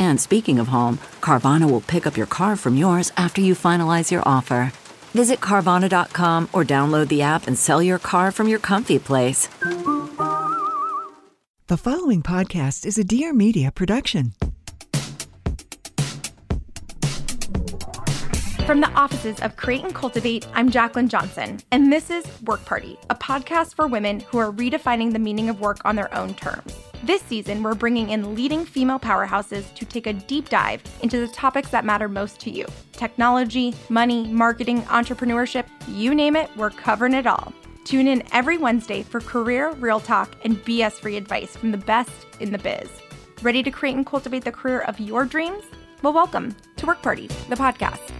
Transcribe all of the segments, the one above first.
And speaking of home, Carvana will pick up your car from yours after you finalize your offer. Visit Carvana.com or download the app and sell your car from your comfy place. The following podcast is a Dear Media production. From the offices of Create and Cultivate, I'm Jaclyn Johnson, and this is Work Party, a podcast for women who are redefining the meaning of work on their own terms. This season, we're bringing in leading female powerhouses to take a deep dive into the topics that matter most to you technology, money, marketing, entrepreneurship you name it, we're covering it all. Tune in every Wednesday for career, real talk, and BS free advice from the best in the biz. Ready to create and cultivate the career of your dreams? Well, welcome to Work Party, the podcast.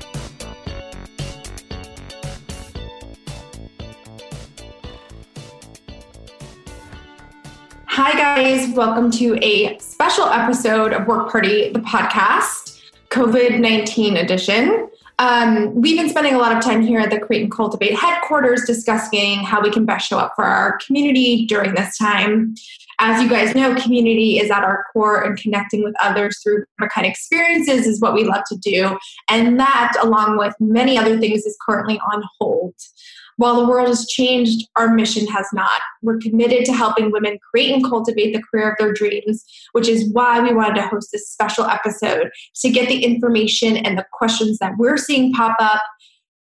Hi, guys. Welcome to a special episode of Work Party, the podcast, COVID 19 edition. Um, we've been spending a lot of time here at the Create and Cultivate headquarters discussing how we can best show up for our community during this time. As you guys know, community is at our core, and connecting with others through kind of experiences is what we love to do. And that, along with many other things, is currently on hold. While the world has changed, our mission has not. We're committed to helping women create and cultivate the career of their dreams, which is why we wanted to host this special episode to get the information and the questions that we're seeing pop up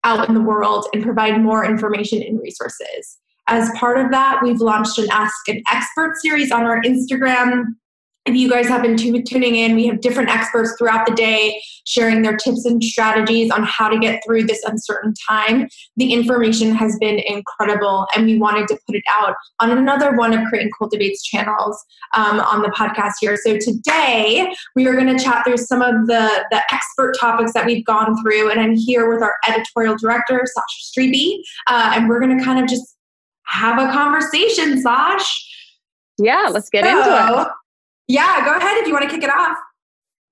out in the world and provide more information and resources. As part of that, we've launched an Ask an Expert series on our Instagram if you guys have been tuning in, we have different experts throughout the day sharing their tips and strategies on how to get through this uncertain time. The information has been incredible, and we wanted to put it out on another one of Create and Cultivate's channels um, on the podcast here. So today we are going to chat through some of the, the expert topics that we've gone through, and I'm here with our editorial director, Sacha Strebe, uh, and we're going to kind of just have a conversation, Sash. Yeah, let's get so, into it. Yeah, go ahead if you want to kick it off.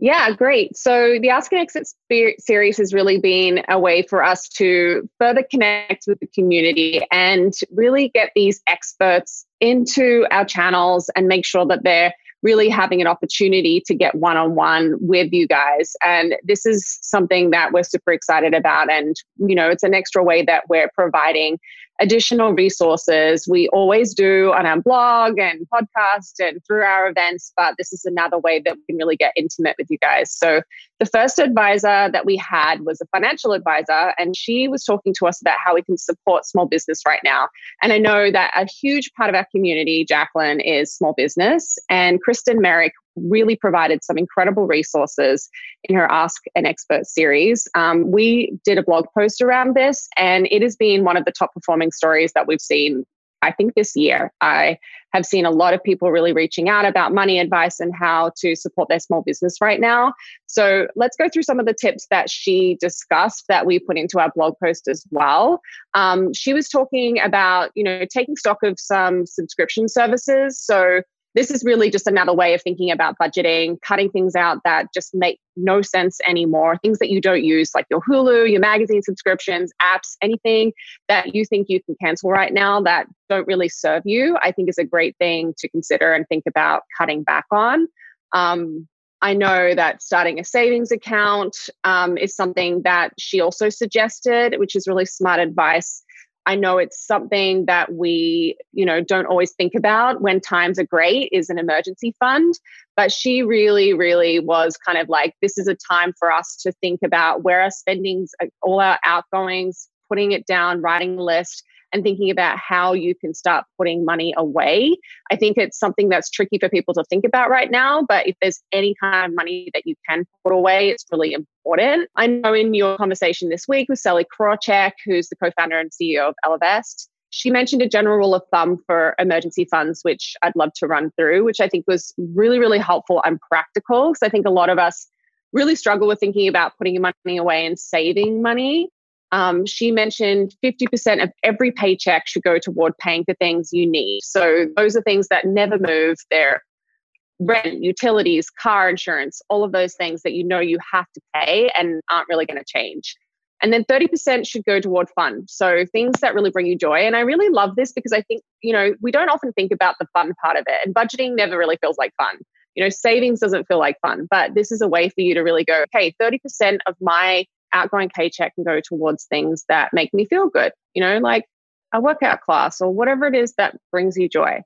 Yeah, great. So the Ask an Expert series has really been a way for us to further connect with the community and really get these experts into our channels and make sure that they're really having an opportunity to get one on one with you guys. And this is something that we're super excited about. And, you know, it's an extra way that we're providing additional resources. We always do on our blog and podcast and through our events but this is another way that we can really get intimate with you guys. So the first advisor that we had was a financial advisor and she was talking to us about how we can support small business right now. And i know that a huge part of our community jaclyn is small business and kristen merrick really provided some incredible resources in her Ask an Expert series. Um, we did a blog post around this, and it has been one of the top performing stories that we've seen, I think, this year. I have seen a lot of people really reaching out about money advice and how to support their small business right now. So let's go through some of the tips that she discussed that we put into our blog post as well. Um, she was talking about, you know, taking stock of some subscription services. So this is really just another way of thinking about budgeting, cutting things out that just make no sense anymore, things that you don't use, like your Hulu, your magazine subscriptions, apps, anything that you think you can cancel right now that don't really serve you, I think is a great thing to consider and think about cutting back on. Um, I know that starting a savings account um, is something that she also suggested, which is really smart advice I know it's something that we, you know, don't always think about when times are great is an emergency fund. But she really, really was kind of like, this is a time for us to think about where our spendings, uh, all our outgoings, putting it down, writing a list, and thinking about how you can start putting money away. I think it's something that's tricky for people to think about right now, but if there's any kind of money that you can put away, it's really important. I know in your conversation this week with Sally Krawcheck, who's the co founder and CEO of Ellevest, she mentioned a general rule of thumb for emergency funds, which I'd love to run through, which I think was really, really helpful and practical. Because I think a lot of us really struggle with thinking about putting money away and saving money. Um, she mentioned 50% of every paycheck should go toward paying for things you need. So those are things that never move. They're rent, utilities, car insurance, all of those things that you know you have to pay and aren't really going to change. And then 30% should go toward fun. So things that really bring you joy. And I really love this because I think, you know, we don't often think about the fun part of it. And budgeting never really feels like fun. You know, savings doesn't feel like fun, but this is a way for you to really go, okay, 30% of my outgoing paycheck can go towards things that make me feel good, you know, like a workout class or whatever it is that brings you joy.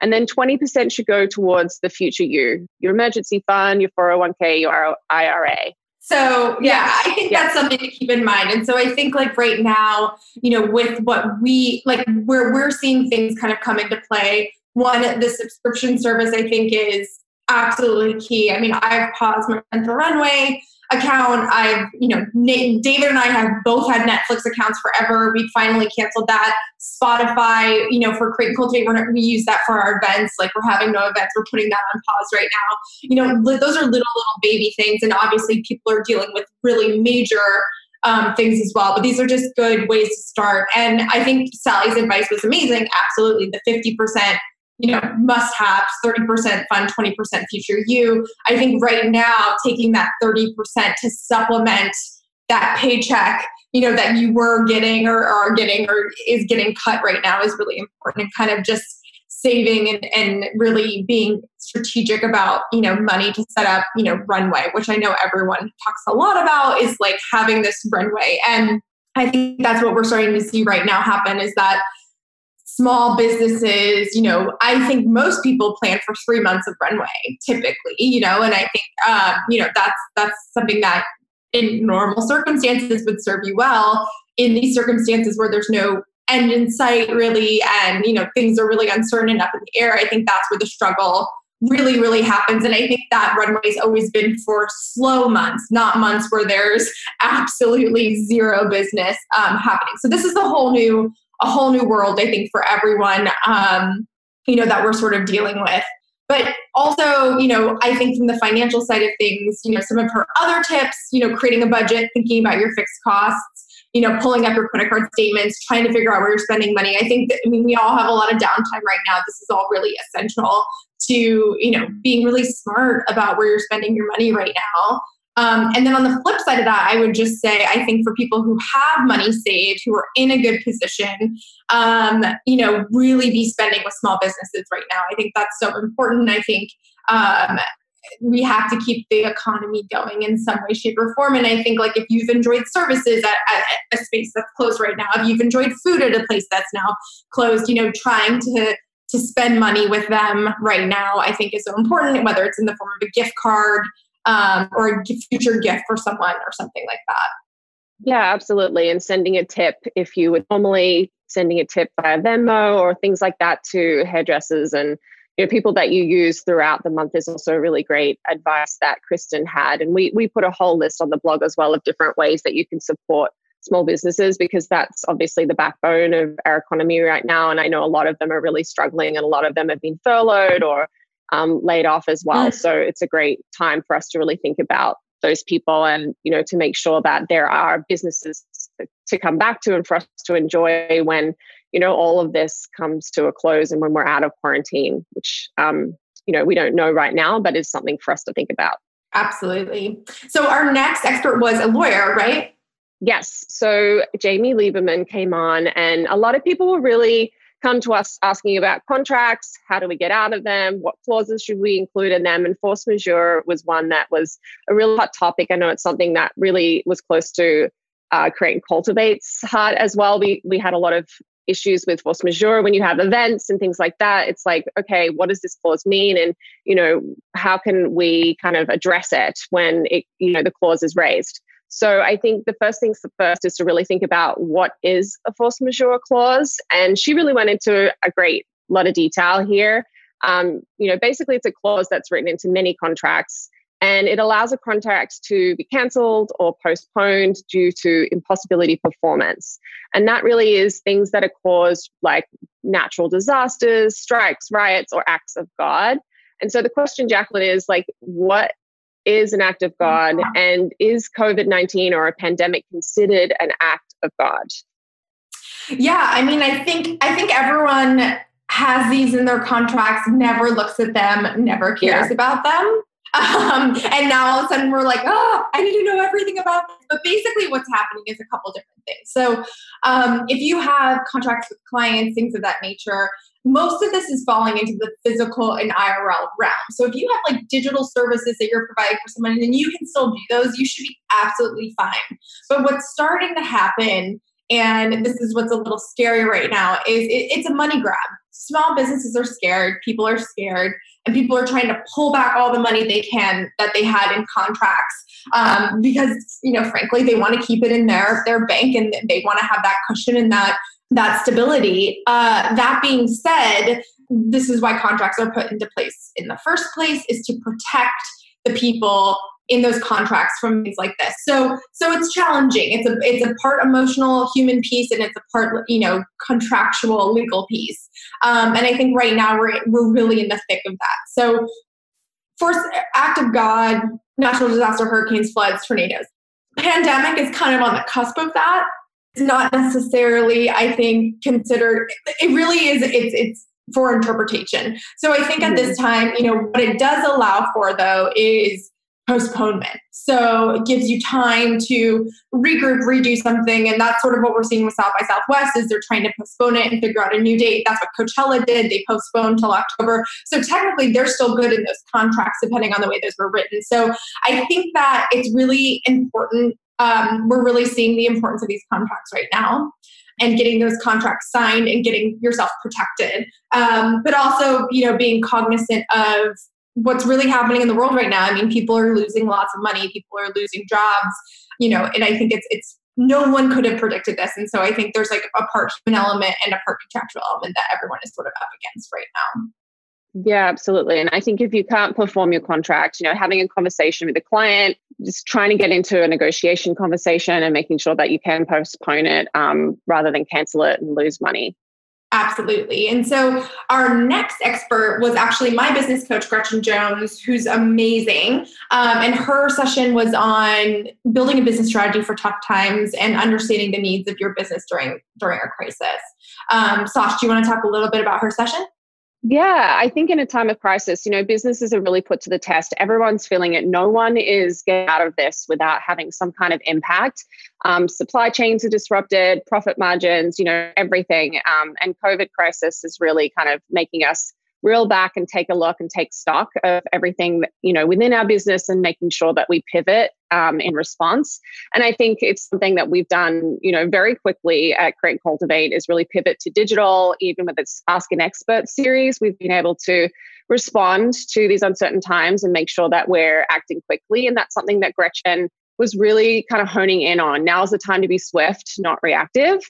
And then 20% should go towards the future you, your emergency fund, your 401k, your IRA. So yeah, I think yeah. that's something to keep in mind. And so I think like right now, you know, with what we like where we're seeing things kind of come into play. One, the subscription service I think is absolutely key. I mean, I've paused my Rent the Runway account. I've, you know, David and I have both had Netflix accounts forever. We finally canceled that. Spotify, you know, for Create and Cultivate, we're we use that for our events. Like we're having no events, we're putting that on pause right now. You know, those are little, little baby things. And obviously people are dealing with really major um, things as well. But these are just good ways to start. And I think Sally's advice was amazing. Absolutely. The 50% you know, must have 30% fund, 20% future you. I think right now, taking that 30% to supplement that paycheck, you know, that you were getting or are getting or is getting cut right now is really important and kind of just saving and, and really being strategic about, you know, money to set up, you know, runway, which I know everyone talks a lot about is like having this runway. And I think that's what we're starting to see right now happen is that small businesses, you know, I think most people plan for three months of runway typically, you know, and I think, um, you know, that's, that's something that in normal circumstances would serve you well. In these circumstances where there's no end in sight really, and, you know, things are really uncertain and up in the air, I think that's where the struggle really, really happens. And I think that runway's always been for slow months, not months where there's absolutely zero business um, happening. So this is a whole new a whole new world, I think, for everyone, um, you know, that we're sort of dealing with. But also, you know, I think from the financial side of things, you know, some of her other tips, you know, creating a budget, thinking about your fixed costs, you know, pulling up your credit card statements, trying to figure out where you're spending money. I think that, I mean, we all have a lot of downtime right now. This is all really essential to, you know, being really smart about where you're spending your money right now. Um, and then on the flip side of that, I would just say, I think for people who have money saved, who are in a good position, um, you know, really be spending with small businesses right now. I think that's so important. I think um, we have to keep the economy going in some way, shape, or form. And I think, like, if you've enjoyed services at, at a space that's closed right now, if you've enjoyed food at a place that's now closed, you know, trying to to spend money with them right now, I think is so important. Whether it's in the form of a gift card um, or a future gift for someone or something like that. Yeah, absolutely. And sending a tip if you would normally sending a tip via Venmo or things like that to hairdressers and you know, people that you use throughout the month is also really great advice that Kristen had. And we we put a whole list on the blog as well of different ways that you can support small businesses because that's obviously the backbone of our economy right now. And I know a lot of them are really struggling and a lot of them have been furloughed or um, laid off as well. Mm. So it's a great time for us to really think about those people and you know to make sure that there are businesses to come back to and for us to enjoy when you know all of this comes to a close and when we're out of quarantine which um, you know we don't know right now but is something for us to think about absolutely so our next expert was a lawyer right yes so jamie lieberman came on and a lot of people were really come to us asking about contracts. How do we get out of them? What clauses should we include in them? And force majeure was one that was a real hot topic. I know it's something that really was close to uh, Create Cultivate's heart as well. We we had a lot of issues with force majeure when you have events and things like that it's like okay what does this clause mean and you know how can we kind of address it when it you know the clause is raised so i think the first things first is to really think about what is a force majeure clause and she really went into a great lot of detail here um, you know basically it's a clause that's written into many contracts and it allows a contract to be cancelled or postponed due to impossibility performance. And that really is things that are caused like natural disasters, strikes, riots, or acts of God. And so the question, Jaclyn, is like, what is an act of God? And is COVID 19 or a pandemic considered an act of God? Yeah, I mean, I think I think everyone has these in their contracts, never looks at them, never cares yeah. about them. Um, and now all of a sudden we're like, oh, I need to know everything about this. But basically, what's happening is a couple different things. So, um, if you have contracts with clients, things of that nature, most of this is falling into the physical and IRL realm. So, if you have like digital services that you're providing for someone and you can still do those, you should be absolutely fine. But what's starting to happen, and this is what's a little scary right now, is it, it's a money grab. Small businesses are scared, people are scared and people are trying to pull back all the money they can that they had in contracts um, because you know frankly they want to keep it in their their bank and they want to have that cushion and that that stability uh, that being said this is why contracts are put into place in the first place is to protect the people in those contracts from things like this. So so it's challenging. It's a it's a part emotional human piece and it's a part you know contractual legal piece. Um, and I think right now we're we're really in the thick of that. So first act of God, natural disaster, hurricanes, floods, tornadoes. Pandemic is kind of on the cusp of that. It's not necessarily, I think, considered. It really is. It's it's for interpretation. So I think at this mm-hmm. time, you know, what it does allow for though is postponement. So it gives you time to regroup, redo something. And that's sort of what we're seeing with South by Southwest is they're trying to postpone it and figure out a new date. That's what Coachella did. They postponed till October. So technically they're still good in those contracts depending on the way those were written. So I think that it's really important. Um, we're really seeing the importance of these contracts right now and getting those contracts signed and getting yourself protected. Um, but also, you know, being cognizant of what's really happening in the world right now. I mean, people are losing lots of money, people are losing jobs, you know, and I think it's it's no one could have predicted this. And so I think there's like a part human element and a part contractual element that everyone is sort of up against right now. Yeah, absolutely. And I think if you can't perform your contract, you know, having a conversation with the client, just trying to get into a negotiation conversation and making sure that you can postpone it um, rather than cancel it and lose money. Absolutely. And so our next expert was actually my business coach, Gretchen Jones, who's amazing. Um, and her session was on building a business strategy for tough times and understanding the needs of your business during during a crisis. Um, Sash, do you want to talk a little bit about her session? Yeah, I think in a time of crisis, you know, businesses are really put to the test. Everyone's feeling it. No one is getting out of this without having some kind of impact. Um, supply chains are disrupted, profit margins, you know, everything. Um, and COVID crisis is really kind of making us reel back and take a look and take stock of everything that, you know within our business and making sure that we pivot um, in response. And i think it's something that we've done you know very quickly at create cultivate is really pivot to digital even with its ask an expert series. We've been able to respond to these uncertain times and make sure that we're acting quickly. And that's something that gretchen was really kind of honing in on. Now's the time to be swift not reactive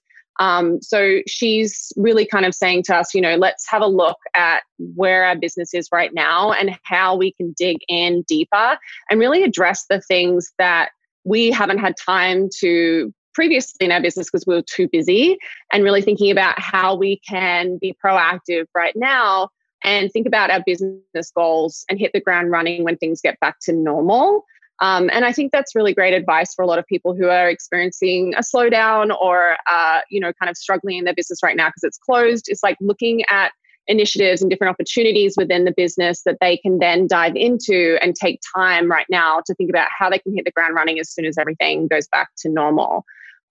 um, so she's really kind of saying to us, you know, let's have a look at where our business is right now and how we can dig in deeper and really address the things that we haven't had time to previously in our business because we were too busy and really thinking about how we can be proactive right now and think about our business goals and hit the ground running when things get back to normal. Um, and I think that's really great advice for a lot of people who are experiencing a slowdown or, uh, you know, kind of struggling in their business right now because it's closed. It's like looking at initiatives and different opportunities within the business that they can then dive into and take time right now to think about how they can hit the ground running as soon as everything goes back to normal.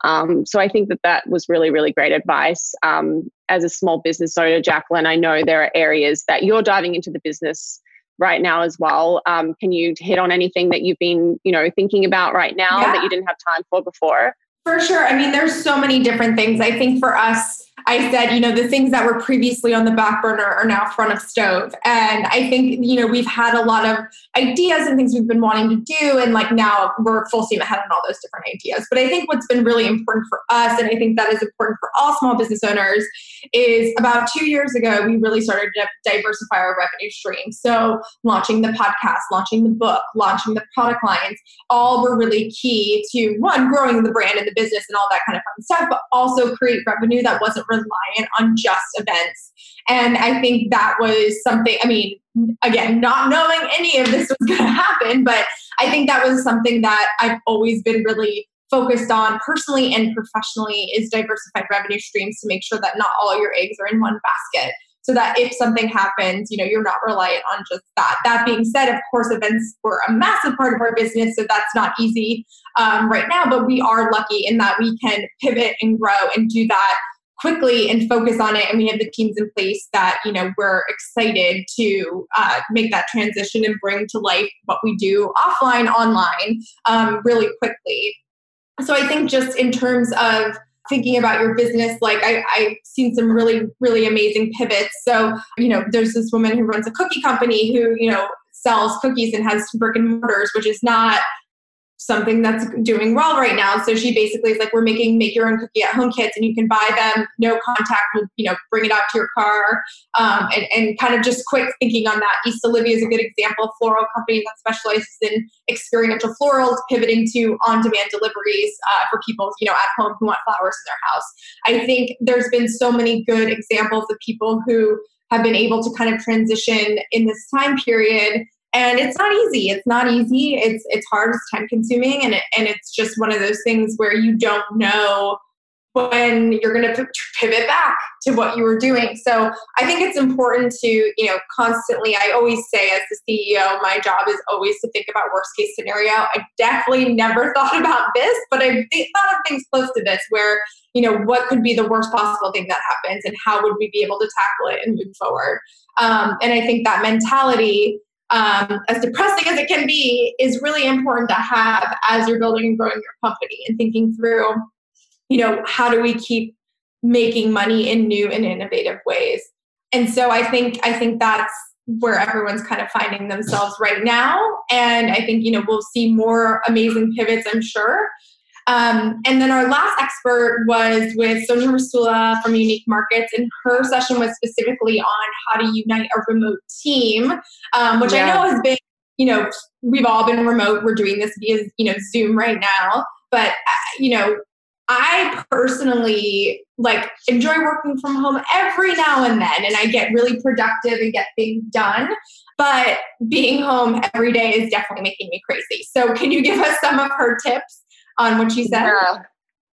Um, so I think that that was really, really great advice. Um, as a small business owner, Jaclyn, I know there are areas that you're diving into the business right now as well. Um, can you hit on anything that you've been, you know, thinking about right now yeah. that you didn't have time for before? For sure. I mean, there's so many different things. I think for us, I said, you know, the things that were previously on the back burner are now front of stove. And I think, you know, we've had a lot of ideas and things we've been wanting to do. And like now we're full steam ahead on all those different ideas. But I think what's been really important for us, and I think that is important for all small business owners, is about two years ago, we really started to diversify our revenue stream. So launching the podcast, launching the book, launching the product lines, all were really key to one, growing the brand and the business and all that kind of fun stuff, but also create revenue that wasn't reliant on just events. And I think that was something, I mean, again, not knowing any of this was going to happen, but I think that was something that I've always been really focused on personally and professionally is diversified revenue streams to make sure that not all your eggs are in one basket so that if something happens, you know, you're not reliant on just that. That being said, of course, events were a massive part of our business, so that's not easy um, right now, but we are lucky in that we can pivot and grow and do that quickly and focus on it and we have the teams in place that you know we're excited to uh, make that transition and bring to life what we do offline online um, really quickly. So i think just in terms of thinking about your business like I, i've seen some really really amazing pivots. So you know there's this woman who runs a cookie company who you know sells cookies and has brick and mortars which is not something that's doing well right now. So she basically is like, we're making make your own cookie at home kits and you can buy them, no contact, you know, bring it out to your car. Um, and, and kind of just quick thinking on that. East Olivia is a good example of floral company that specializes in experiential florals, pivoting to on-demand deliveries uh, for people, you know, at home who want flowers in their house. I think there's been so many good examples of people who have been able to kind of transition in this time period and it's not easy. It's not easy. It's it's hard. It's time consuming. And it, and it's just one of those things where you don't know when you're going to pivot back to what you were doing. So i think it's important to you know constantly i always say as the ceo my job is always to think about worst case scenario. I definitely never thought about this but i've thought of things close to this where you know what could be the worst possible thing that happens and how would we be able to tackle it and move forward. Um, and i think that mentality um, as depressing as it can be, is really important to have as you're building and growing your company and thinking through, you know, how do we keep making money in new and innovative ways? And so I think I think that's where everyone's kind of finding themselves right now. And I think, you know, we'll see more amazing pivots, I'm sure. Um, and then our last expert was with Sonya Rasula from Unique Markets, and her session was specifically on how to unite a remote team, um, which yeah. I know has been, you know, we've all been remote. We're doing this via, you know, Zoom right now. But, uh, you know, I personally like enjoy working from home every now and then, and I get really productive and get things done. But being home every day is definitely making me crazy. So, can you give us some of her tips on what you said? Yeah.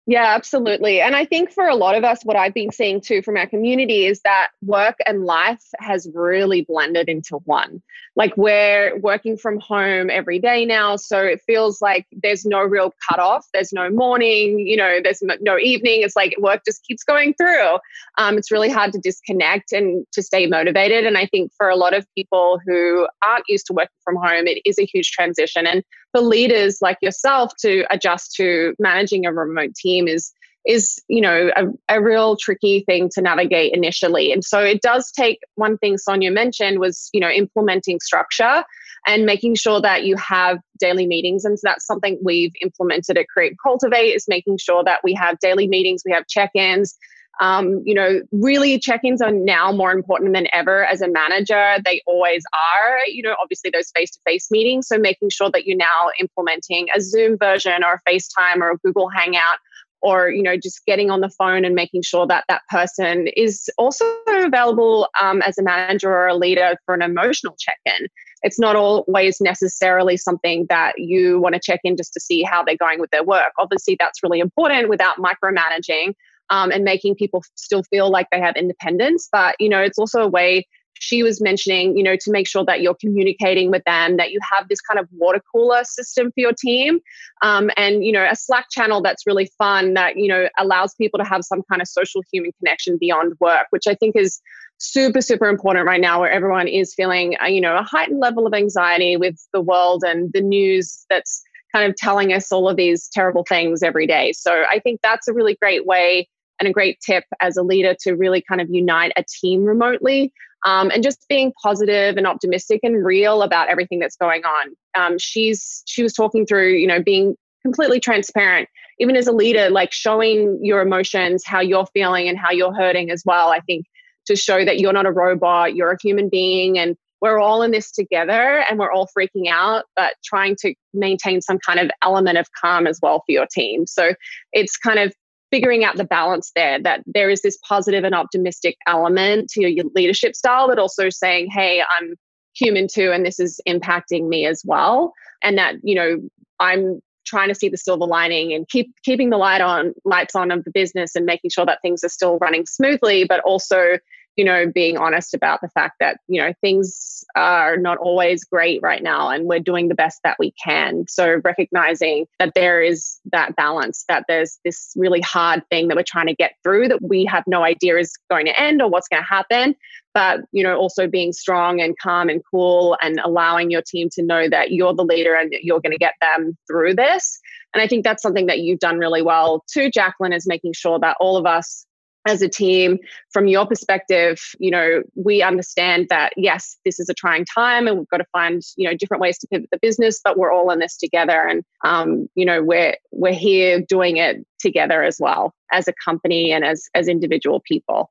Yeah, absolutely. And I think for a lot of us, what I've been seeing too from our community is that work and life has really blended into one. Like we're working from home every day now. So it feels like there's no real cutoff. There's no morning, you know, there's no evening. It's like work just keeps going through. Um, it's really hard to disconnect and to stay motivated. And I think for a lot of people who aren't used to working from home, it is a huge transition. And for leaders like yourself to adjust to managing a remote team is is you know a, a real tricky thing to navigate initially. And so it does take one thing sonya mentioned was you know implementing structure and making sure that you have daily meetings. And so that's something we've implemented at create cultivate is making sure that we have daily meetings we have check-ins um, you know, really check ins are now more important than ever as a manager. They always are, you know, obviously those face to face meetings. So making sure that you're now implementing a Zoom version or a FaceTime or a Google Hangout or you know just getting on the phone and making sure that that person is also available um, as a manager or a leader for an emotional check-in it's not always necessarily something that you want to check in just to see how they're going with their work obviously that's really important without micromanaging um, and making people still feel like they have independence. But, you know, it's also a way she was mentioning, you know, to make sure that you're communicating with them, that you have this kind of water cooler system for your team, um, and you know, a Slack channel that's really fun that you know allows people to have some kind of social human connection beyond work, which I think is super super important right now, where everyone is feeling, uh, you know, a heightened level of anxiety with the world and the news that's kind of telling us all of these terrible things every day. So I think that's a really great way and a great tip as a leader to really kind of unite a team remotely um, and just being positive and optimistic and real about everything that's going on. Um, she's she was talking through, you know, being completely transparent, even as a leader, like showing your emotions, how you're feeling, and how you're hurting as well. I think to show that you're not a robot, you're a human being, and we're all in this together and we're all freaking out, but trying to maintain some kind of element of calm as well for your team. So it's kind of figuring out the balance there that there is this positive and optimistic element to your leadership style, but also saying, hey, I'm human too, and this is impacting me as well. And that, you know, I'm trying to see the silver lining and keep keeping the light on lights on of the business and making sure that things are still running smoothly, but also you know, being honest about the fact that, you know, things are not always great right now and we're doing the best that we can. So recognizing that there is that balance, that there's this really hard thing that we're trying to get through that we have no idea is going to end or what's going to happen. But, you know, also being strong and calm and cool and allowing your team to know that you're the leader and you're going to get them through this. And I think that's something that you've done really well too, Jaclyn, is making sure that all of us as a team from your perspective you know we understand that yes this is a trying time and we've got to find you know different ways to pivot the business but we're all in this together and um, you know we're we're here doing it together as well as a company and as as individual people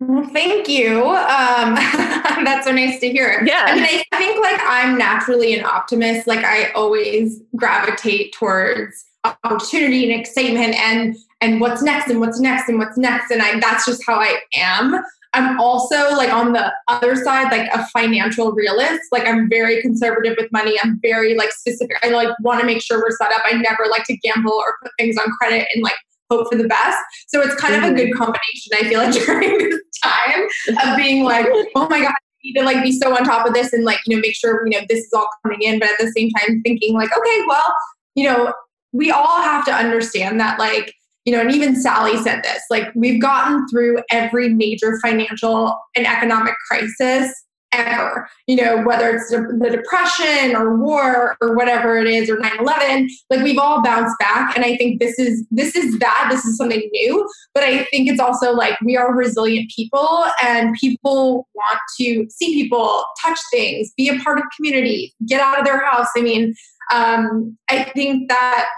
well, thank you. Um, that's so nice to hear. Yeah. I mean, I think like I'm naturally an optimist. Like I always gravitate towards opportunity and excitement and and what's next and what's next and what's next and I that's just how I am. I'm also like on the other side like a financial realist. Like I'm very conservative with money. I'm very like specific. I like want to make sure we're set up. I never like to gamble or put things on credit and like hope for the best. So it's kind mm-hmm. of a good combination I feel like during this time of being like, oh my god, I need to like be so on top of this and like you know make sure you know this is all coming in but at the same time thinking like okay well you know we all have to understand that like you know and even sally said this like we've gotten through every major financial and economic crisis ever you know whether it's the depression or war or whatever it is or 9-11 like we've all bounced back. And i think this is this is that this is something new. But i think it's also like we are resilient people and people want to see people touch things be a part of community get out of their house. I mean um, i think that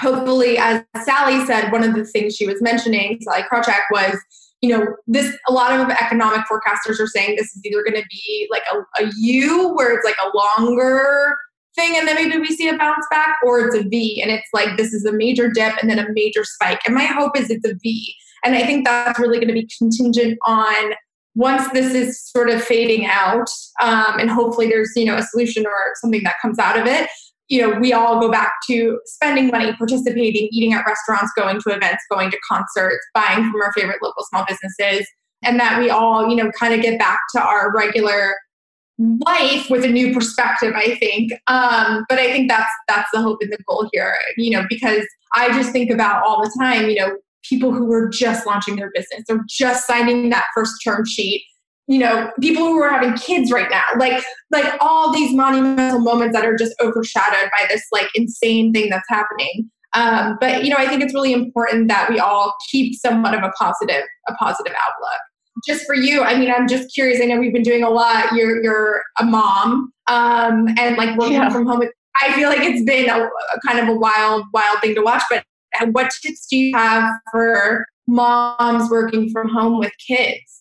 hopefully, as Sally said, one of the things she was mentioning, Sally Krawcheck, was you know this a lot of economic forecasters are saying this is either going to be like a, a U where it's like a longer thing and then maybe we see a bounce back or it's a V and it's like this is a major dip and then a major spike. And my hope is it's a V. And I think that's really going to be contingent on once this is sort of fading out um, and hopefully there's you know a solution or something that comes out of it you know, we all go back to spending money, participating, eating at restaurants, going to events, going to concerts, buying from our favorite local small businesses, and that we all, you know, kind of get back to our regular life with a new perspective i think. Um, but i think that's that's the hope and the goal here you know because i just think about all the time you know people who were just launching their business or just signing that first term sheet you know people who are having kids right now like like all these monumental moments that are just overshadowed by this like insane thing that's happening. Um, but you know i think it's really important that we all keep somewhat of a positive a positive outlook. Just for you i mean i'm just curious i know we've been doing a lot you're you're a mom um, and like working yeah. from home i feel like it's been a, a kind of a wild wild thing to watch but what tips do you have for moms working from home with kids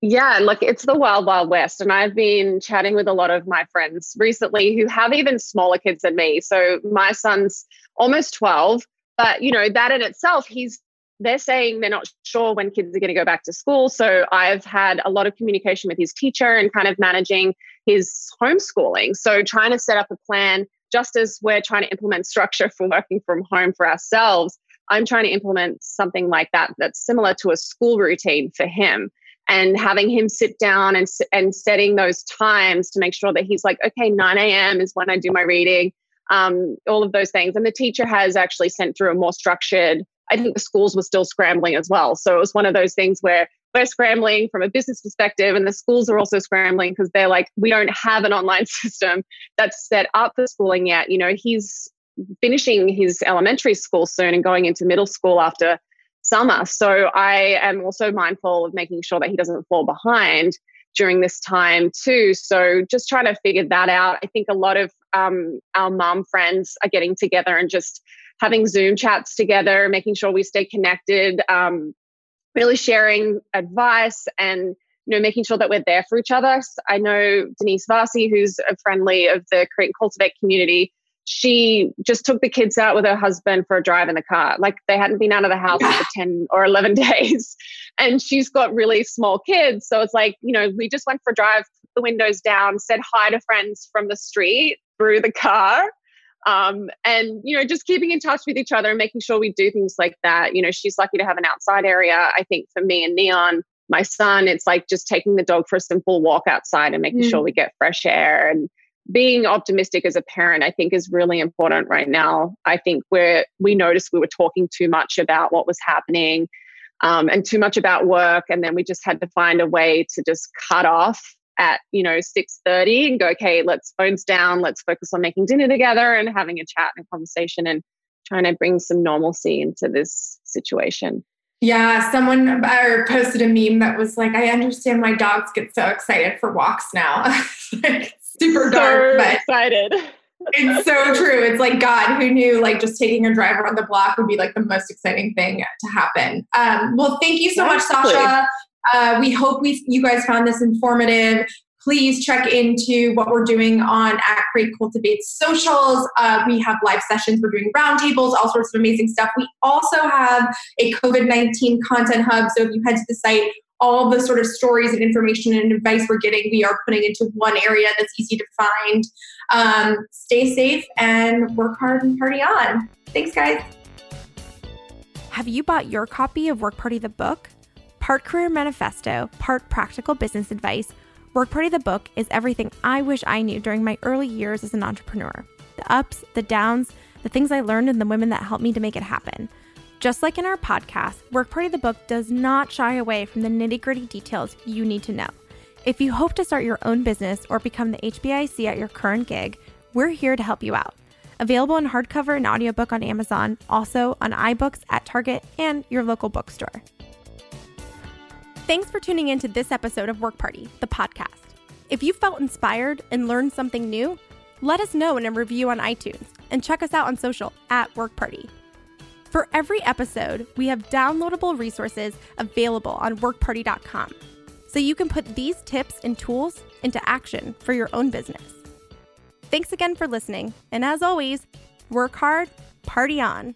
yeah, look, it's the wild, wild west. And I've been chatting with a lot of my friends recently who have even smaller kids than me. So my son's almost 12, but you know, that in itself, he's they're saying they're not sure when kids are going to go back to school. So I've had a lot of communication with his teacher and kind of managing his homeschooling. So trying to set up a plan, just as we're trying to implement structure for working from home for ourselves, I'm trying to implement something like that that's similar to a school routine for him and having him sit down and, and setting those times to make sure that he's like, okay, 9 a.m. is when I do my reading, um, all of those things. And the teacher has actually sent through a more structured, I think the schools were still scrambling as well. So it was one of those things where we're scrambling from a business perspective and the schools are also scrambling because they're like, we don't have an online system that's set up for schooling yet. You know, he's finishing his elementary school soon and going into middle school after summer. So I am also mindful of making sure that he doesn't fall behind during this time too. So just trying to figure that out. I think a lot of um, our mom friends are getting together and just having Zoom chats together, making sure we stay connected, um, really sharing advice and you know making sure that we're there for each other. I know Denise Vasi, who's a friendly of the Create and Cultivate community she just took the kids out with her husband for a drive in the car. Like they hadn't been out of the house for 10 or 11 days. And she's got really small kids. So it's like, you know, we just went for a drive, put the windows down, said hi to friends from the street through the car. Um, and, you know, just keeping in touch with each other and making sure we do things like that. You know, she's lucky to have an outside area. I think for me and Neon, my son, it's like just taking the dog for a simple walk outside and making mm. sure we get fresh air and being optimistic as a parent, I think, is really important right now. I think where we noticed we were talking too much about what was happening um, and too much about work, and then we just had to find a way to just cut off at you know 6.30 and go okay let's phones down let's focus on making dinner together and having a chat and a conversation and trying to bring some normalcy into this situation yeah, someone or posted a meme that was like, I understand why dogs get so excited for walks now. super dark, so but excited. it's so true. It's like God, who knew like just taking a drive around the block would be like the most exciting thing to happen. Um, well, thank you so much, Sacha. Uh, we hope we you guys found this informative. Please check into what we're doing on at Create Cultivate socials. Uh, we have live sessions, we're doing roundtables, all sorts of amazing stuff. We also have a COVID 19 content hub. So if you head to the site, all the sort of stories and information and advice we're getting, we are putting into one area that's easy to find. Um, stay safe and work hard and party on. Thanks, guys. Have you bought your copy of Work Party the book? Part career manifesto, part practical business advice, Work Party the book is everything I wish I knew during my early years as an entrepreneur. The ups, the downs, the things I learned, and the women that helped me to make it happen. Just like in our podcast, Work Party the Book does not shy away from the nitty gritty details you need to know. If you hope to start your own business or become the HBIC at your current gig, we're here to help you out. Available in hardcover and audiobook on Amazon, also on iBooks at Target and your local bookstore. Thanks for tuning in to this episode of Work Party, the podcast. If you felt inspired and learned something new, let us know in a review on iTunes and check us out on social at Work Party. For every episode, we have downloadable resources available on workparty.com so you can put these tips and tools into action for your own business. Thanks again for listening, and as always, work hard, party on.